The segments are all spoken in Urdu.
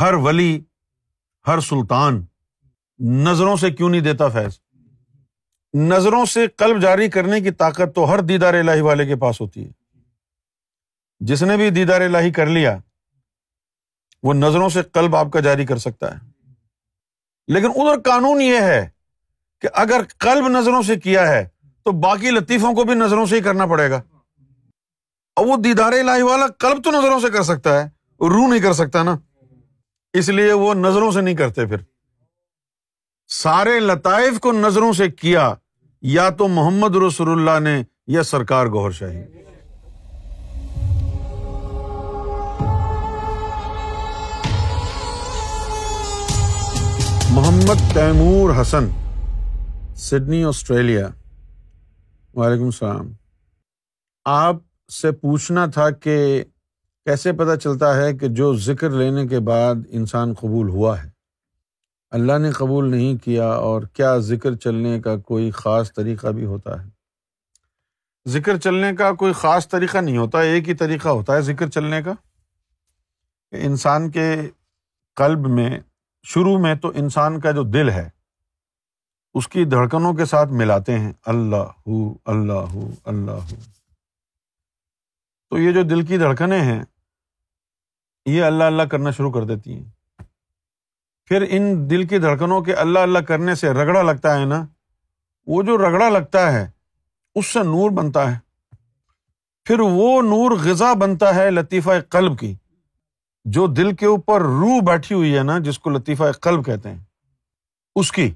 ہر ولی، ہر سلطان نظروں سے کیوں نہیں دیتا فیض؟ نظروں سے قلب جاری کرنے کی طاقت تو ہر دیدار الہی والے کے پاس ہوتی ہے۔ جس نے بھی دیدار الہی کر لیا، وہ نظروں سے قلب آپ کا جاری کر سکتا ہے۔ لیکن ادھر قانون یہ ہے کہ اگر قلب نظروں سے کیا ہے، تو باقی لطیفوں کو بھی نظروں سے ہی کرنا پڑے گا۔ اور وہ دیدار الہی والا قلب تو نظروں سے کر سکتا ہے، روح نہیں کر سکتا نا۔ اس لیے وہ نظروں سے نہیں کرتے پھر۔ سارے لطائف کو نظروں سے کیا، یا تو محمد رسول اللہ نے یا سرکار گور شاہی۔ Muhammad Taimur Hasan, Sydney, Australia. وعلیکم السلام۔ آپ سے پوچھنا تھا کہ کیسے پتہ چلتا ہے کہ جو ذکر لینے کے بعد انسان قبول ہوا ہے؟ اللہ نے قبول نہیں کیا اور کیا ذکر چلنے کا کوئی خاص طریقہ بھی ہوتا ہے؟ ذکر چلنے کا کوئی خاص طریقہ نہیں ہوتا، ایک ہی طریقہ ہوتا ہے ذکر چلنے کا؟ کہ انسان کے قلب میں، شروع میں تو انسان کا جو دل ہے، اس کی دھڑکنوں کے ساتھ ملاتے ہیں، اللہ ہو اللہ ہو اللہ ہو۔ تو یہ جو دل کی دھڑکنیں ہیں یہ اللہ اللہ کرنا شروع کر دیتی ہیں۔ پھر ان دل کی دھڑکنوں کے اللہ اللہ کرنے سے رگڑا لگتا ہے نا، وہ جو رگڑا لگتا ہے، اس سے نور بنتا ہے۔ پھر وہ نور غذا بنتا ہے لطیفہ قلب کی، جو دل کے اوپر روح بیٹھی ہوئی ہے نا، جس کو لطیفہ قلب کہتے ہیں۔ اس کی۔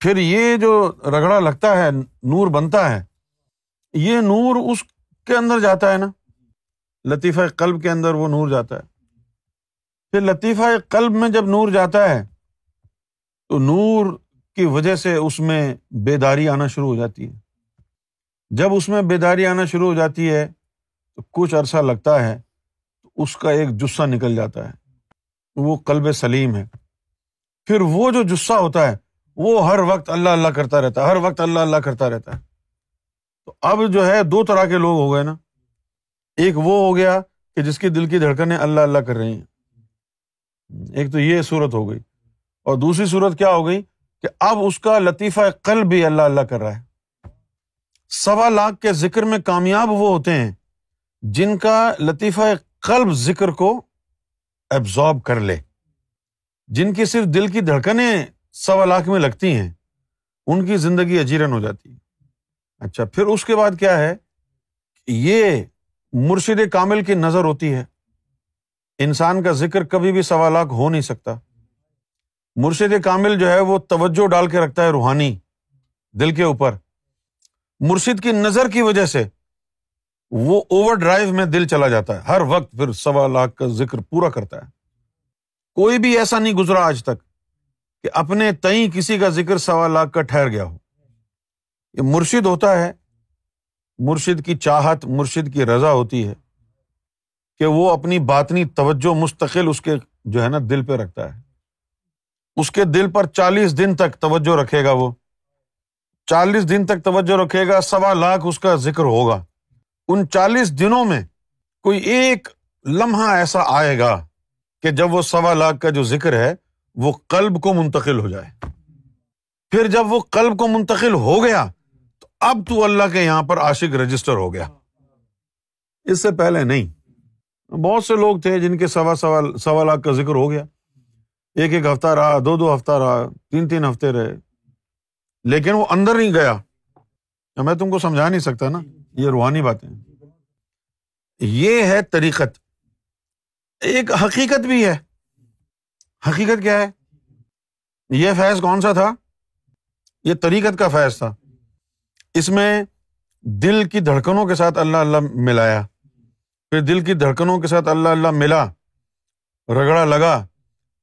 پھر یہ جو رگڑا لگتا ہے، نور بنتا ہے، یہ نور اس کے اندر جاتا ہے نا۔ لطیفہ قلب کے اندر وہ نور جاتا ہے۔ پھر لطیفہ قلب میں جب نور جاتا ہے، تو نور کی وجہ سے اس میں بیداری آنا شروع ہو جاتی ہے۔ جب اس میں بیداری آنا شروع ہو جاتی ہے، تو کچھ عرصہ لگتا ہے، تو اس کا ایک جسہ نکل جاتا ہے۔ وہ قلب سلیم ہے۔ پھر وہ جو جسہ ہوتا ہے، وہ ہر وقت اللہ اللہ کرتا رہتا ہے۔ ہر وقت اللہ اللہ کرتا رہتا ہے۔ تو اب جو ہے، دو طرح کے لوگ ہو گئے نا۔ ایک وہ ہو گیا کہ جس کی دل کی دھڑکنیں اللہ اللہ کر رہی ہیں۔ ایک تو یہ صورت ہو گئی۔ اور دوسری صورت کیا ہو گئی کہ اب اس کا لطیفہ قلب بھی اللہ اللہ کر رہا ہے۔ سوا لاکھ کے ذکر میں کامیاب وہ ہوتے ہیں جن کا لطیفہ قلب ذکر کو ایبزارب کر لے۔ جن کی صرف دل کی دھڑکنیں سوا لاکھ میں لگتی ہیں، ان کی زندگی اجیرن ہو جاتی۔ ہے اچھا پھر اس کے بعد کیا ہے؟ یہ مرشد کامل کی نظر ہوتی ہے۔ انسان کا ذکر کبھی بھی سوالات ہو نہیں سکتا۔ مرشد کامل جو ہے وہ توجہ ڈال کے رکھتا ہے روحانی دل کے اوپر۔ مرشد کی نظر کی وجہ سے وہ اوور ڈرائیو میں دل چلا جاتا ہے۔ ہر وقت پھر سوا لاکھ کا ذکر پورا کرتا ہے۔ کوئی بھی ایسا نہیں گزرا آج تک کہ اپنے تئیں کسی کا ذکر سوا لاکھ کا ٹھہر گیا ہو۔ یہ مرشد ہوتا ہے مرشد کی چاہت، مرشد کی رضا ہوتی ہے کہ وہ اپنی باطنی توجہ مستقل اس کے جو ہے نا دل پہ رکھتا ہے۔ اس کے دل پر چالیس دن تک توجہ رکھے گا وہ۔ چالیس دن تک توجہ رکھے گا، سوا لاکھ اس کا ذکر ہوگا۔ ان چالیس دنوں میں کوئی ایک لمحہ ایسا آئے گا کہ جب وہ سوا لاکھ کا جو ذکر ہے، وہ قلب کو منتقل ہو جائے۔ پھر جب وہ قلب کو منتقل ہو گیا اب تو اللہ کے یہاں پر عاشق رجسٹر ہو گیا۔ اس سے پہلے نہیں۔ بہت سے لوگ تھے جن کے سوا سوا سوا لاکھ کا ذکر ہو گیا۔ ایک ایک ہفتہ رہا، دو دو ہفتہ رہا، تین تین ہفتے رہے۔ لیکن وہ اندر نہیں گیا۔ میں تم کو سمجھا نہیں سکتا نا، یہ روحانی باتیں۔ یہ ہے طریقت۔ ایک حقیقت بھی ہے۔ حقیقت کیا ہے؟ یہ فیض کون سا تھا؟ یہ طریقت کا فیض تھا۔ اس میں دل کی دھڑکنوں کے ساتھ اللہ اللہ ملایا۔ پھر دل کی دھڑکنوں کے ساتھ اللہ اللہ ملا، رگڑا لگا،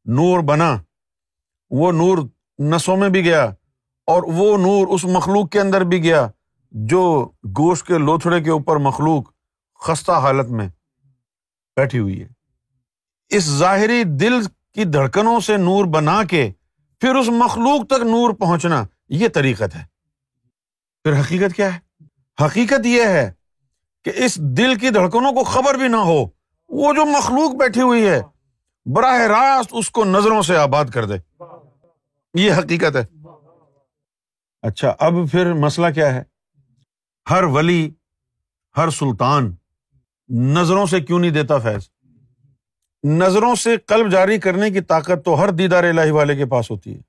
نور بنا۔ وہ نور نسوں میں بھی گیا اور وہ نور اس مخلوق کے اندر بھی گیا جو گوشت کے لوتھڑے کے اوپر مخلوق خستہ حالت میں بیٹھی ہوئی ہے۔ اس ظاہری دل کی دھڑکنوں سے نور بنا کے پھر اس مخلوق تک نور پہنچنا یہ طریقت ہے۔ پھر حقیقت کیا ہے؟ حقیقت یہ ہے کہ اس دل کی دھڑکنوں کو خبر بھی نہ ہو، وہ جو مخلوق بیٹھی ہوئی ہے، براہ راست اس کو نظروں سے آباد کر دے۔ یہ حقیقت ہے۔ اچھا اب پھر مسئلہ کیا ہے؟ ہر ولی، ہر سلطان نظروں سے کیوں نہیں دیتا فیض؟ نظروں سے قلب جاری کرنے کی طاقت تو ہر دیدار الہی والے کے پاس ہوتی ہے۔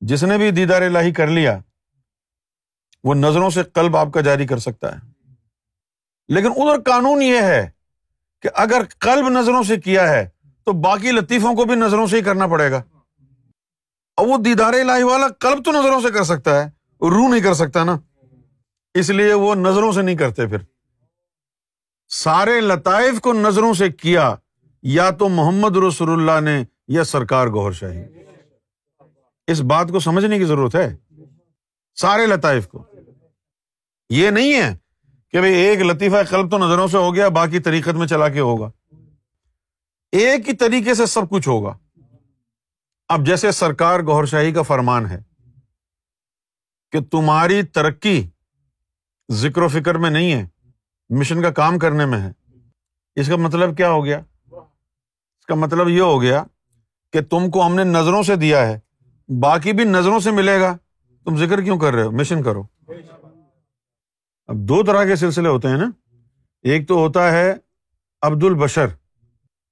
جس نے بھی دیدار الہی کر لیا وہ نظروں سے قلب آپ کا جاری کر سکتا ہے۔ لیکن ادھر قانون یہ ہے کہ اگر قلب نظروں سے کیا ہے، تو باقی لطیفوں کو بھی نظروں سے ہی کرنا پڑے گا۔ اور وہ دیدار الہی والا قلب تو نظروں سے کر سکتا ہے، روح نہیں کر سکتا نا۔ اس لیے وہ نظروں سے نہیں کرتے پھر۔ سارے لطائف کو نظروں سے کیا، یا تو محمد رسول اللہ نے یا سرکار گور شاہی۔ اس بات کو سمجھنے کی ضرورت ہے۔ سارے لطائف کو۔ یہ نہیں ہے کہ بھائی ایک لطیفہ قلب تو نظروں سے ہو گیا، باقی طریقت میں چلا کے ہوگا۔ ایک ہی طریقے سے سب کچھ ہوگا۔ اب جیسے سرکار گور شاہی کا فرمان ہے کہ تمہاری ترقی ذکر و فکر میں نہیں ہے، مشن کا کام کرنے میں ہے۔ اس کا مطلب کیا ہو گیا؟ اس کا مطلب یہ ہو گیا کہ تم کو ہم نے نظروں سے دیا ہے، باقی بھی نظروں سے ملے گا۔ تم ذکر کیوں کر رہے ہو؟ مشن کرو۔ اب دو طرح کے سلسلے ہوتے ہیں نا۔ ایک تو ہوتا ہے عبد البشر،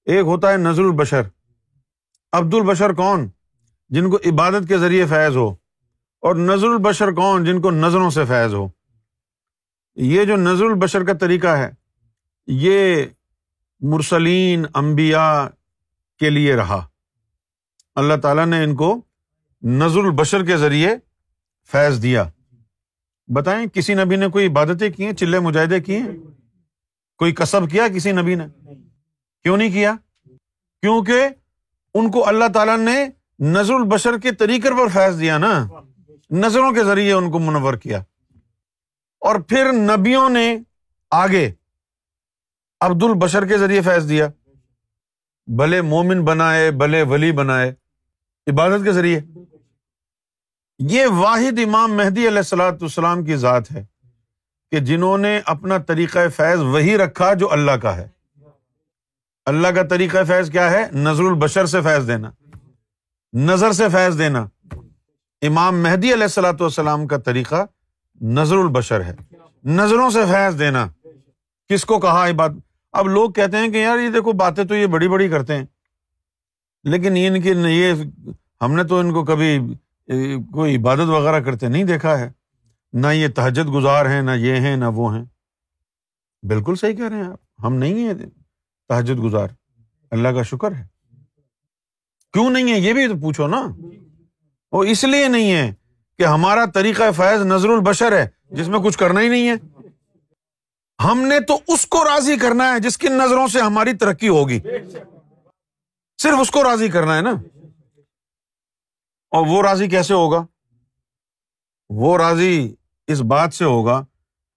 ایک ہوتا ہے نظر البشر۔ عبد البشر کون؟ جن کو عبادت کے ذریعے فیض ہو، اور نظر البشر کون؟ جن کو نظروں سے فیض ہو۔ یہ جو نظر البشر کا طریقہ ہے، یہ مرسلین امبیا کے لیے رہا۔ اللہ تعالیٰ نے ان کو نظر البشر کے ذریعے فیض دیا۔ بتائیں، کسی نبی نے کوئی عبادتیں کی ہیں، چلے مجاہدے کیے ہیں؟ کوئی کسب کیا کسی نبی نے؟ کیوں نہیں کیا؟ کیونکہ ان کو اللہ تعالیٰ نے نظر البشر کے طریقے پر فیض دیا نا۔ نظروں کے ذریعے ان کو منور کیا۔ اور پھر نبیوں نے آگے عبد البشر کے ذریعے فیض دیا۔ بھلے مومن بنائے، بھلے ولی بنائے۔ عبادت کے ذریعے۔ یہ واحد امام مہدی علیہ السلاۃ السلام کی ذات ہے کہ جنہوں نے اپنا طریقۂ فیض وہی رکھا جو اللہ کا ہے۔ اللہ کا طریقہ فیض کیا ہے؟ نظر البشر سے فیض دینا۔ نظر سے فیض دینا۔ امام مہدی علیہ السلاۃ والسلام کا طریقہ نظر البشر ہے۔ نظروں سے فیض دینا۔ کس کو کہا یہ بات؟ اب لوگ کہتے ہیں کہ یار یہ دیکھو باتیں تو یہ بڑی بڑی کرتے ہیں۔ لیکن ان کی یہ ہم نے تو ان کو کبھی کوئی عبادت وغیرہ کرتے نہیں دیکھا ہے؟ نہ یہ تہجد گزار ہیں، نہ یہ ہیں، نہ وہ ہیں۔ بالکل صحیح کہہ رہے ہیں آپ۔ ہم نہیں ہیں تہجد گزار۔ اللہ کا شکر ہے۔ کیوں نہیں ہے یہ بھی تو پوچھو نا۔ وہ اس لیے نہیں ہے کہ ہمارا طریقہ فیض نظر البشر ہے، جس میں کچھ کرنا ہی نہیں ہے۔ ہم نے تو اس کو راضی کرنا ہے جس کی نظروں سے ہماری ترقی ہوگی۔ صرف اس کو راضی کرنا ہے نا۔ اور وہ راضی کیسے ہوگا؟ وہ راضی اس بات سے ہوگا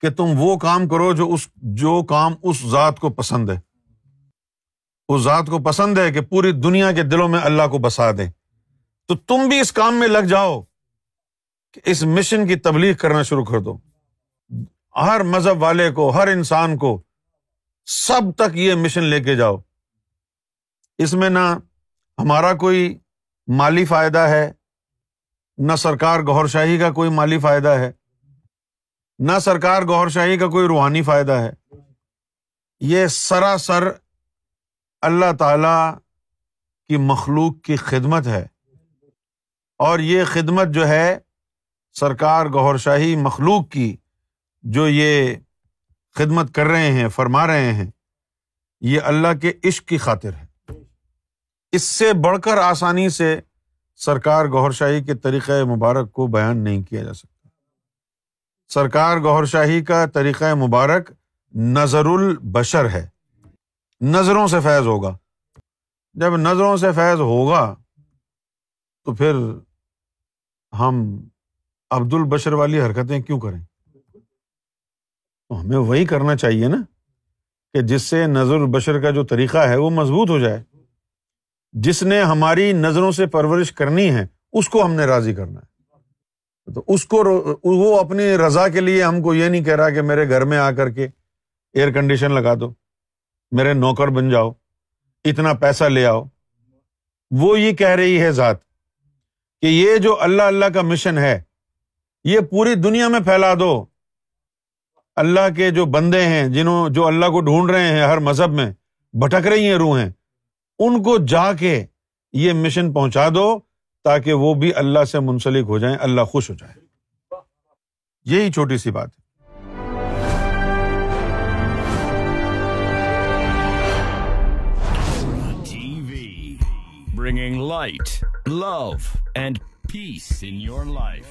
کہ تم وہ کام کرو جو اس، جو کام اس ذات کو پسند ہے۔ اس ذات کو پسند ہے کہ پوری دنیا کے دلوں میں اللہ کو بسا دے۔ تو تم بھی اس کام میں لگ جاؤ کہ اس مشن کی تبلیغ کرنا شروع کر دو۔ ہر مذہب والے کو، ہر انسان کو سب تک یہ مشن لے کے جاؤ۔ اس میں نہ ہمارا کوئی مالی فائدہ ہے نہ سرکار گور شاہی کا کوئی مالی فائدہ ہے، نہ سرکار گور شاہی کا کوئی روحانی فائدہ ہے۔ یہ سراسر اللہ تعالی کی مخلوق کی خدمت ہے۔ اور یہ خدمت جو ہے، سرکار گور شاہی مخلوق کی، جو یہ خدمت کر رہے ہیں، فرما رہے ہیں، یہ اللہ کے عشق کی خاطر ہے۔ اس سے بڑھ کر آسانی سے سرکار گور شاہی کے طریقۂ مبارک کو بیان نہیں کیا جا سکتا۔ سرکار گور شاہی کا طریقۂ مبارک نظر البشر ہے۔ نظروں سے فیض ہوگا۔ جب نظروں سے فیض ہوگا تو پھر ہم عبد البشر والی حرکتیں کیوں کریں؟ تو ہمیں وہی کرنا چاہیے نا کہ جس سے نظر البشر کا جو طریقہ ہے وہ مضبوط ہو جائے۔ جس نے ہماری نظروں سے پرورش کرنی ہے، اس کو ہم نے راضی کرنا ہے۔ تو اس کو وہ اپنی رضا کے لیے ہم کو یہ نہیں کہہ رہا کہ میرے گھر میں آ کر کے ایئر کنڈیشن لگا دو، میرے نوکر بن جاؤ، اتنا پیسہ لے آؤ۔ وہ یہ کہہ رہی ہے ذات کہ یہ جو اللہ اللہ کا مشن ہے، یہ پوری دنیا میں پھیلا دو۔ اللہ کے جو بندے ہیں، جنہوں، جو اللہ کو ڈھونڈ رہے ہیں ہر مذہب میں، بھٹک رہی ہیں روحیں۔ ان کو جا کے یہ مشن پہنچا دو تاکہ وہ بھی اللہ سے منسلک ہو جائیں اللہ خوش ہو جائے یہی چھوٹی سی بات ہے bringing light, love, and peace in your life.